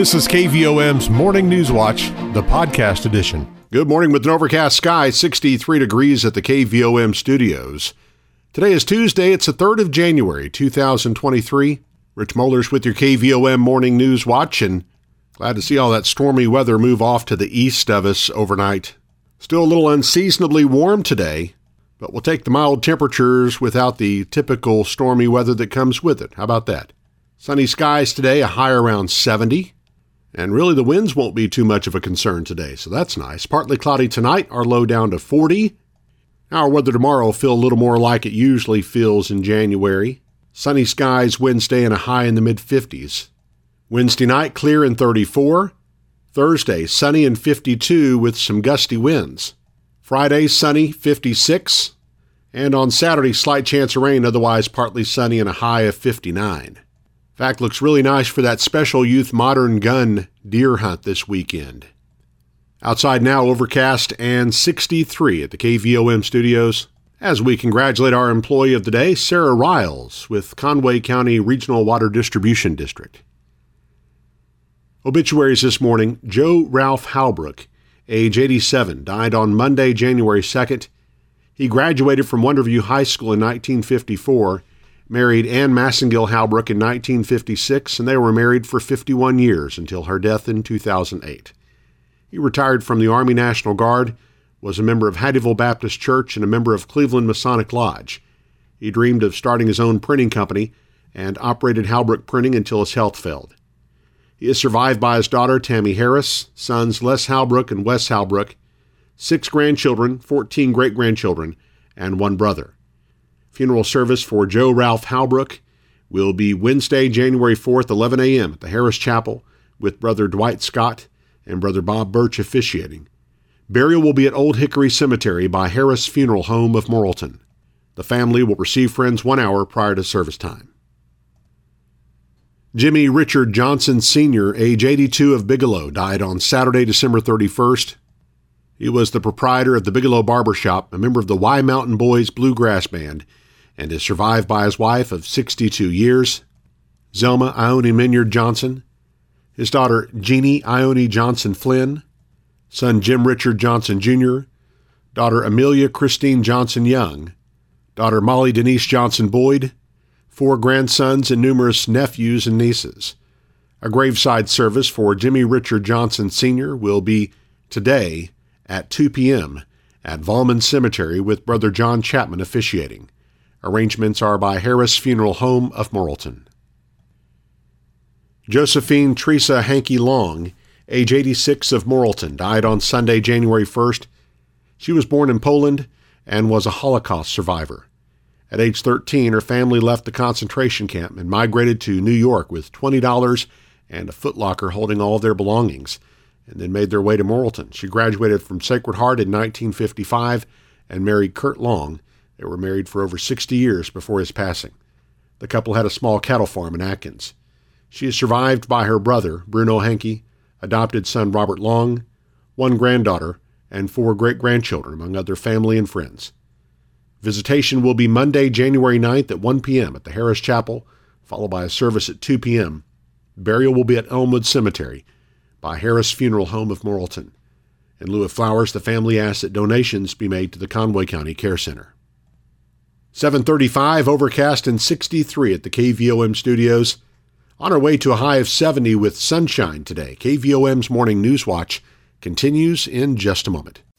This is KVOM's Morning News Watch, the podcast edition. Good morning with an overcast sky, 63 degrees at the KVOM studios. Today is Tuesday, it's the 3rd of January, 2023. Rich Mollers with your KVOM Morning News Watch, and glad to see all that stormy weather move off to the east of us overnight. Still a little unseasonably warm today, but we'll take the mild temperatures without the typical stormy weather that comes with it. How about that? Sunny skies today, a high around 70. And really, the winds won't be too much of a concern today, so that's nice. Partly cloudy tonight, our low down to 40. Our weather tomorrow will feel a little more like it usually feels in January. Sunny skies Wednesday and a high in the mid 50s. Wednesday night, clear and 34. Thursday, sunny and 52 with some gusty winds. Friday, sunny, 56. And on Saturday, slight chance of rain, otherwise partly sunny and a high of 59 fact, looks really nice for that special youth modern gun deer hunt this weekend. Outside now, overcast and 63 at the KVOM studios. As we congratulate our employee of the day, Sarah Riles with Conway County Regional Water Distribution District. Obituaries this morning Joe Ralph Halbrook, age 87, died on Monday, January 2nd. He graduated from Wonderview High School in 1954 married Anne Massengill Halbrook in 1956, and they were married for 51 years until her death in 2008. He retired from the Army National Guard, was a member of Hattieville Baptist Church, and a member of Cleveland Masonic Lodge. He dreamed of starting his own printing company and operated Halbrook Printing until his health failed. He is survived by his daughter, Tammy Harris, sons Les Halbrook and Wes Halbrook, six grandchildren, 14 great grandchildren, and one brother. Funeral service for Joe Ralph Halbrook will be Wednesday, January 4th, 11 a.m. at the Harris Chapel with Brother Dwight Scott and Brother Bob Birch officiating. Burial will be at Old Hickory Cemetery by Harris Funeral Home of Morrilton. The family will receive friends one hour prior to service time. Jimmy Richard Johnson Sr., age 82 of Bigelow, died on Saturday, December 31st. He was the proprietor of the Bigelow Barber Shop, a member of the Y Mountain Boys Bluegrass Band, and is survived by his wife of 62 years, Zelma Ione Minyard Johnson, his daughter Jeannie Ione Johnson Flynn, son Jim Richard Johnson Jr., daughter Amelia Christine Johnson Young, daughter Molly Denise Johnson Boyd, four grandsons and numerous nephews and nieces. A graveside service for Jimmy Richard Johnson Sr. will be today at 2 p.m. at Volman Cemetery with Brother John Chapman officiating. Arrangements are by Harris Funeral Home of Morrilton. Josephine Teresa Hankey Long, age 86 of Morrilton, died on Sunday, January 1st. She was born in Poland and was a Holocaust survivor. At age 13, her family left the concentration camp and migrated to New York with $20 and a footlocker holding all of their belongings, and then made their way to Morrilton. She graduated from Sacred Heart in 1955 and married Kurt Long they were married for over 60 years before his passing. The couple had a small cattle farm in Atkins. She is survived by her brother, Bruno Hankey, adopted son Robert Long, one granddaughter, and four great grandchildren, among other family and friends. Visitation will be Monday, January 9th at 1 p.m. at the Harris Chapel, followed by a service at 2 p.m. Burial will be at Elmwood Cemetery by Harris Funeral Home of Morrilton. In lieu of flowers, the family asks that donations be made to the Conway County Care Center. 735 overcast and 63 at the KVOM studios. On our way to a high of 70 with sunshine today. KVOM's Morning News Watch continues in just a moment.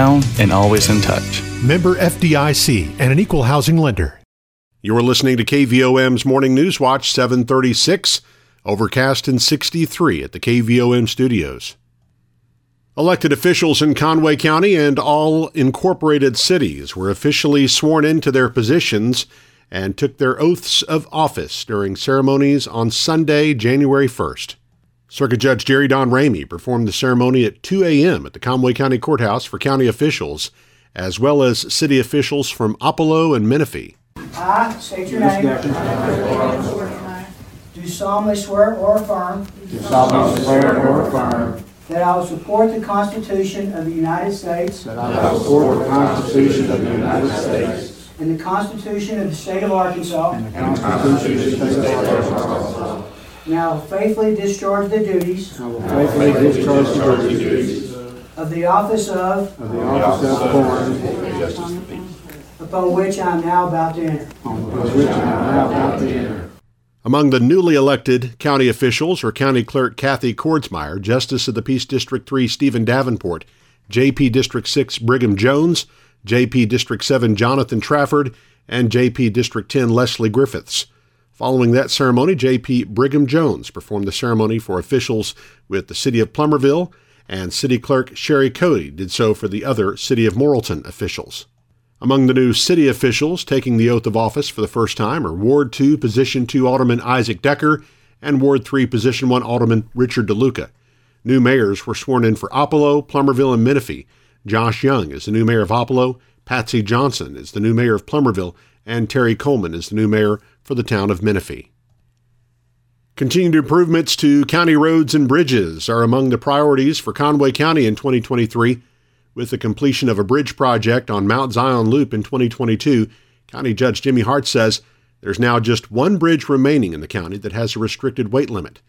and always in touch. Member FDIC and an equal housing lender. You're listening to KVOM's Morning News Watch 736, overcast and 63 at the KVOM studios. Elected officials in Conway County and all incorporated cities were officially sworn into their positions and took their oaths of office during ceremonies on Sunday, January 1st. Circuit Judge Jerry Don Ramey performed the ceremony at 2 a.m. at the Conway County Courthouse for county officials, as well as city officials from Oppelo and Menifee. I state your name. Do solemnly swear or affirm Do solemnly swear or affirm that I will support the Constitution of the United States that I will support the Constitution of the United States and the Constitution of the State of Arkansas, and the Constitution of the State of Arkansas. And I will faithfully discharge the duties I will faithfully discharge the duties of the office of, of the office of foreman upon which I am now about to enter. on which I am now about to enter. Among the newly elected county officials are County Clerk Kathy Kordsmeyer, Justice of the Peace District 3 Stephen Davenport, JP District 6 Brigham Jones, JP District 7 Jonathan Trafford, and JP District 10 Leslie Griffiths. Following that ceremony, JP Brigham Jones performed the ceremony for officials with the City of Plumerville, and City Clerk Sherry Cody did so for the other City of Morrilton officials. Among the new city officials taking the oath of office for the first time are Ward 2 Position 2 Alderman Isaac Decker and Ward 3 Position 1 Alderman Richard DeLuca. New mayors were sworn in for Oppelo, Plumerville, and Menifee. Josh Young is the new mayor of Oppelo, Patsy Johnson is the new mayor of Plumerville, and Terry Coleman is the new mayor for the town of Menifee. Continued improvements to county roads and bridges are among the priorities for Conway County in 2023. With the completion of a bridge project on Mount Zion Loop in 2022, County Judge Jimmy Hart says there's now just one bridge remaining in the county that has a restricted weight limit.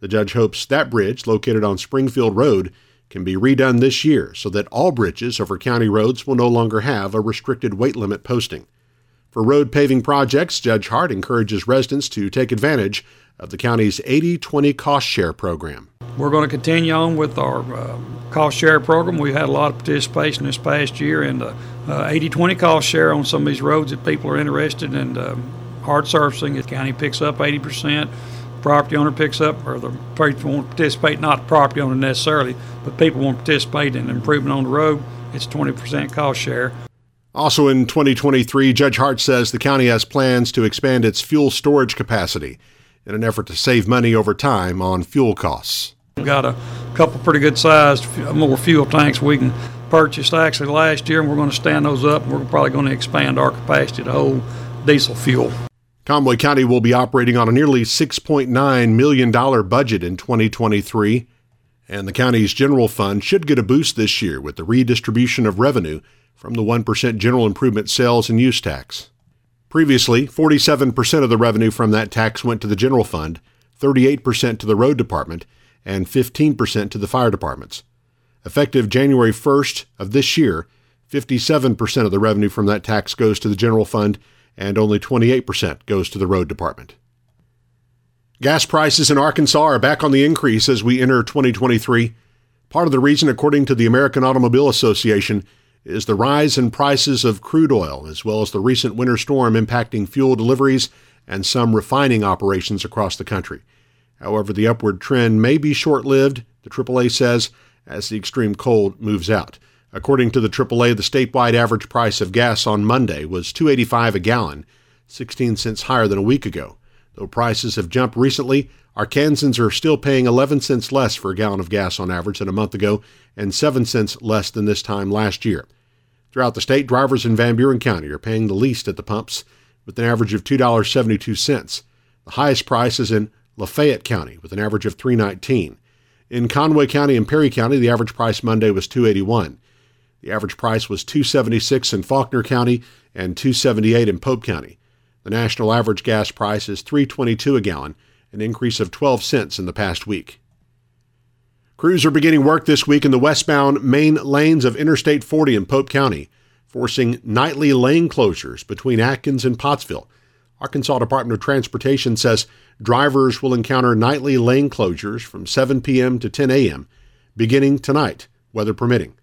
The judge hopes that bridge, located on Springfield Road, can be redone this year so that all bridges over county roads will no longer have a restricted weight limit posting. For road paving projects, Judge Hart encourages residents to take advantage of the county's 80 20 cost share program. We're going to continue on with our uh, cost share program. We've had a lot of participation this past year in the 80-20 cost share on some of these roads that people are interested in um, hard surfacing. The county picks up 80%, property owner picks up, or the people want to participate, not the property owner necessarily, but people want to participate in improvement on the road. It's 20% cost share. Also in 2023, Judge Hart says the county has plans to expand its fuel storage capacity in an effort to save money over time on fuel costs. We've got a couple pretty good sized more fuel tanks we can purchase actually last year, and we're going to stand those up. And we're probably going to expand our capacity to hold diesel fuel. Conway County will be operating on a nearly $6.9 million budget in 2023, and the county's general fund should get a boost this year with the redistribution of revenue from the 1% general improvement sales and use tax. Previously, 47% of the revenue from that tax went to the general fund, 38% to the road department, and 15% to the fire departments. Effective January 1st of this year, 57% of the revenue from that tax goes to the general fund and only 28% goes to the road department. Gas prices in Arkansas are back on the increase as we enter 2023. Part of the reason, according to the American Automobile Association, is the rise in prices of crude oil, as well as the recent winter storm impacting fuel deliveries and some refining operations across the country. However, the upward trend may be short lived, the AAA says, as the extreme cold moves out. According to the AAA, the statewide average price of gas on Monday was 2.85 a gallon, 16 cents higher than a week ago. Though prices have jumped recently, Arkansans are still paying 11 cents less for a gallon of gas on average than a month ago and 7 cents less than this time last year. Throughout the state, drivers in Van Buren County are paying the least at the pumps, with an average of $2.72. The highest price is in Lafayette County, with an average of $3.19. In Conway County and Perry County, the average price Monday was $2.81. The average price was $2.76 in Faulkner County and $2.78 in Pope County. The national average gas price is $3.22 a gallon, an increase of 12 cents in the past week. Crews are beginning work this week in the westbound main lanes of Interstate 40 in Pope County, forcing nightly lane closures between Atkins and Pottsville. Arkansas Department of Transportation says drivers will encounter nightly lane closures from 7 p.m. to 10 a.m. beginning tonight, weather permitting.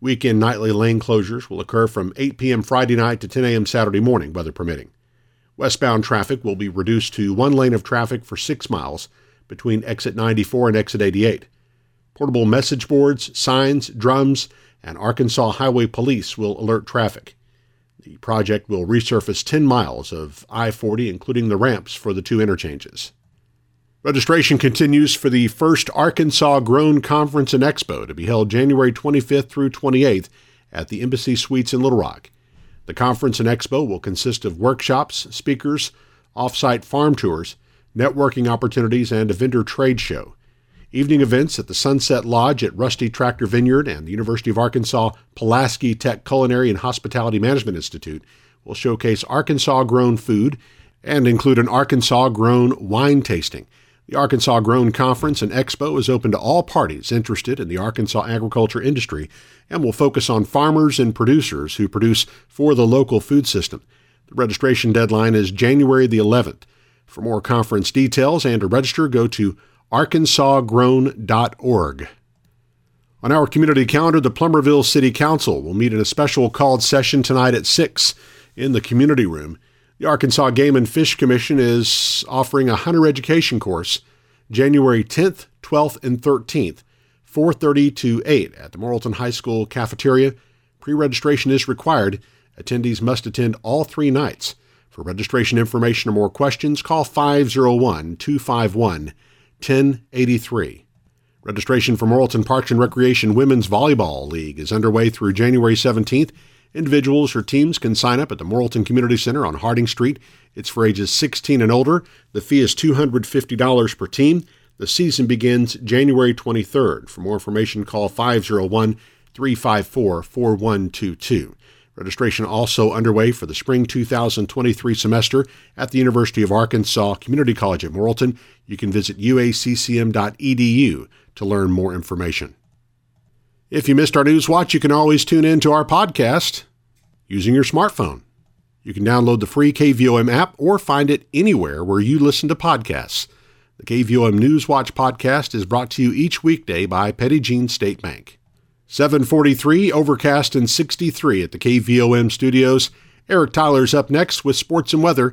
Weekend nightly lane closures will occur from 8 p.m. Friday night to 10 a.m. Saturday morning, weather permitting. Westbound traffic will be reduced to one lane of traffic for six miles between exit 94 and exit 88. Portable message boards, signs, drums, and Arkansas Highway Police will alert traffic. The project will resurface 10 miles of I 40, including the ramps for the two interchanges. Registration continues for the first Arkansas Grown Conference and Expo to be held January 25th through 28th at the Embassy Suites in Little Rock. The conference and expo will consist of workshops, speakers, off-site farm tours, networking opportunities, and a vendor trade show. Evening events at the Sunset Lodge at Rusty Tractor Vineyard and the University of Arkansas Pulaski Tech Culinary and Hospitality Management Institute will showcase Arkansas grown food and include an Arkansas grown wine tasting. The Arkansas Grown Conference and Expo is open to all parties interested in the Arkansas agriculture industry and will focus on farmers and producers who produce for the local food system. The registration deadline is January the 11th. For more conference details and to register, go to arkansasgrown.org. On our community calendar, the Plumerville City Council will meet in a special called session tonight at 6 in the community room. The Arkansas Game and Fish Commission is offering a hunter education course January 10th, 12th, and 13th, 4:30 to 8 at the Morrilton High School cafeteria. Pre-registration is required. Attendees must attend all 3 nights. For registration information or more questions, call 501-251-1083. Registration for Morrilton Parks and Recreation Women's Volleyball League is underway through January 17th Individuals or teams can sign up at the Morrilton Community Center on Harding Street. It's for ages 16 and older. The fee is $250 per team. The season begins January 23rd. For more information, call 501 354 4122. Registration also underway for the spring 2023 semester at the University of Arkansas Community College at Morrilton. You can visit uaccm.edu to learn more information. If you missed our news watch, you can always tune in to our podcast using your smartphone. You can download the free KVOM app or find it anywhere where you listen to podcasts. The KVOM News Watch podcast is brought to you each weekday by Petit Jean State Bank. 743, overcast and 63 at the KVOM studios. Eric Tyler's up next with sports and weather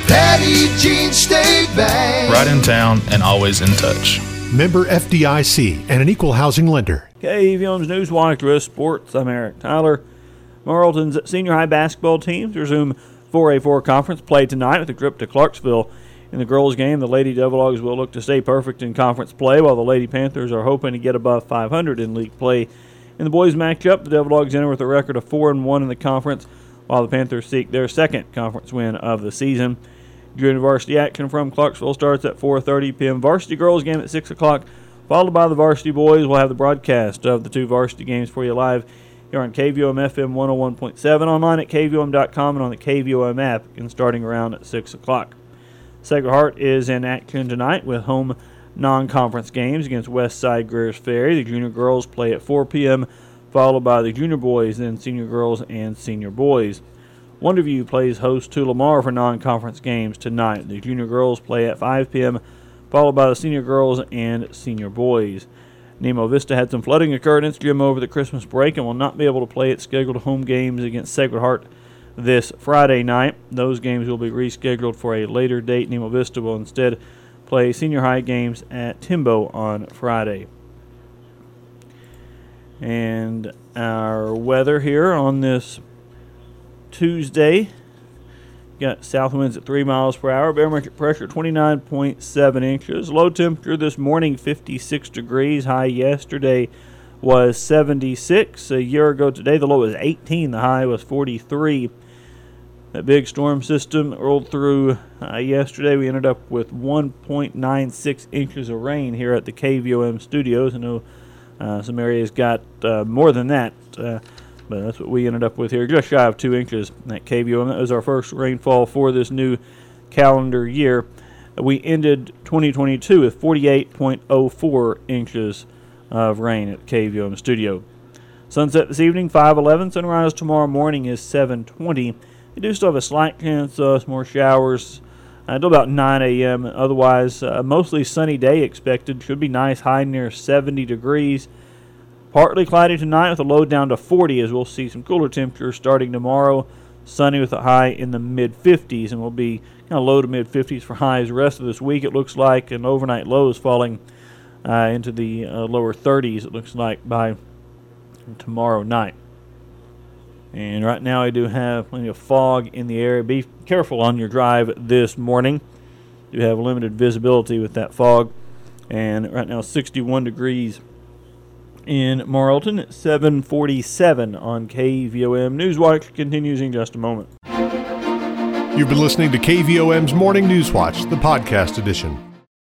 Petit Jean State Bank. Right in town and always in touch. Member FDIC and an equal housing lender. KVOM's News Watch with Sports. I'm Eric Tyler. Morrilton's senior high basketball teams resume 4A4 conference play tonight with a trip to Clarksville. In the girls' game, the Lady Devil will look to stay perfect in conference play, while the Lady Panthers are hoping to get above 500 in league play. In the boys' matchup, the Devil Dogs enter with a record of 4 and 1 in the conference, while the Panthers seek their second conference win of the season. Junior varsity action from Clarksville starts at 4:30 p.m. Varsity girls game at 6 o'clock, followed by the varsity boys. We'll have the broadcast of the two varsity games for you live here on KVOM FM 101.7, online at KVOM.com, and on the KVOM app, and starting around at 6 o'clock. Sacred Heart is in action tonight with home non-conference games against Westside Greers Ferry. The junior girls play at 4 p.m., followed by the junior boys, then senior girls and senior boys. Wonderview plays host to Lamar for non-conference games tonight. The junior girls play at 5 p.m., followed by the senior girls and senior boys. Nemo Vista had some flooding occur in its gym over the Christmas break and will not be able to play its scheduled home games against Sacred Heart this Friday night. Those games will be rescheduled for a later date. Nemo Vista will instead play senior high games at Timbo on Friday. And our weather here on this Tuesday. Got south winds at 3 miles per hour. Barometric pressure 29.7 inches. Low temperature this morning 56 degrees. High yesterday was 76. A year ago today, the low was 18. The high was 43. That big storm system rolled through uh, yesterday. We ended up with 1.96 inches of rain here at the KVOM studios. I know some areas got uh, more than that. Uh, but that's what we ended up with here, just shy of two inches at KVO. And that was our first rainfall for this new calendar year. We ended 2022 with 48.04 inches of rain at KVOM studio. Sunset this evening 5:11. Sunrise tomorrow morning is 7:20. We do still have a slight chance of some more showers until about 9 a.m. Otherwise, uh, mostly sunny day expected. Should be nice, high near 70 degrees. Partly cloudy tonight with a low down to 40 as we'll see some cooler temperatures starting tomorrow. Sunny with a high in the mid 50s, and we'll be kind of low to mid 50s for highs the rest of this week, it looks like, and overnight lows falling uh, into the uh, lower 30s, it looks like, by tomorrow night. And right now, I do have plenty of fog in the area. Be careful on your drive this morning. You have limited visibility with that fog. And right now, 61 degrees in Morrilton, 747 on KVOM. Newswatch continues in just a moment. You've been listening to KVOM's Morning News Watch, the podcast edition.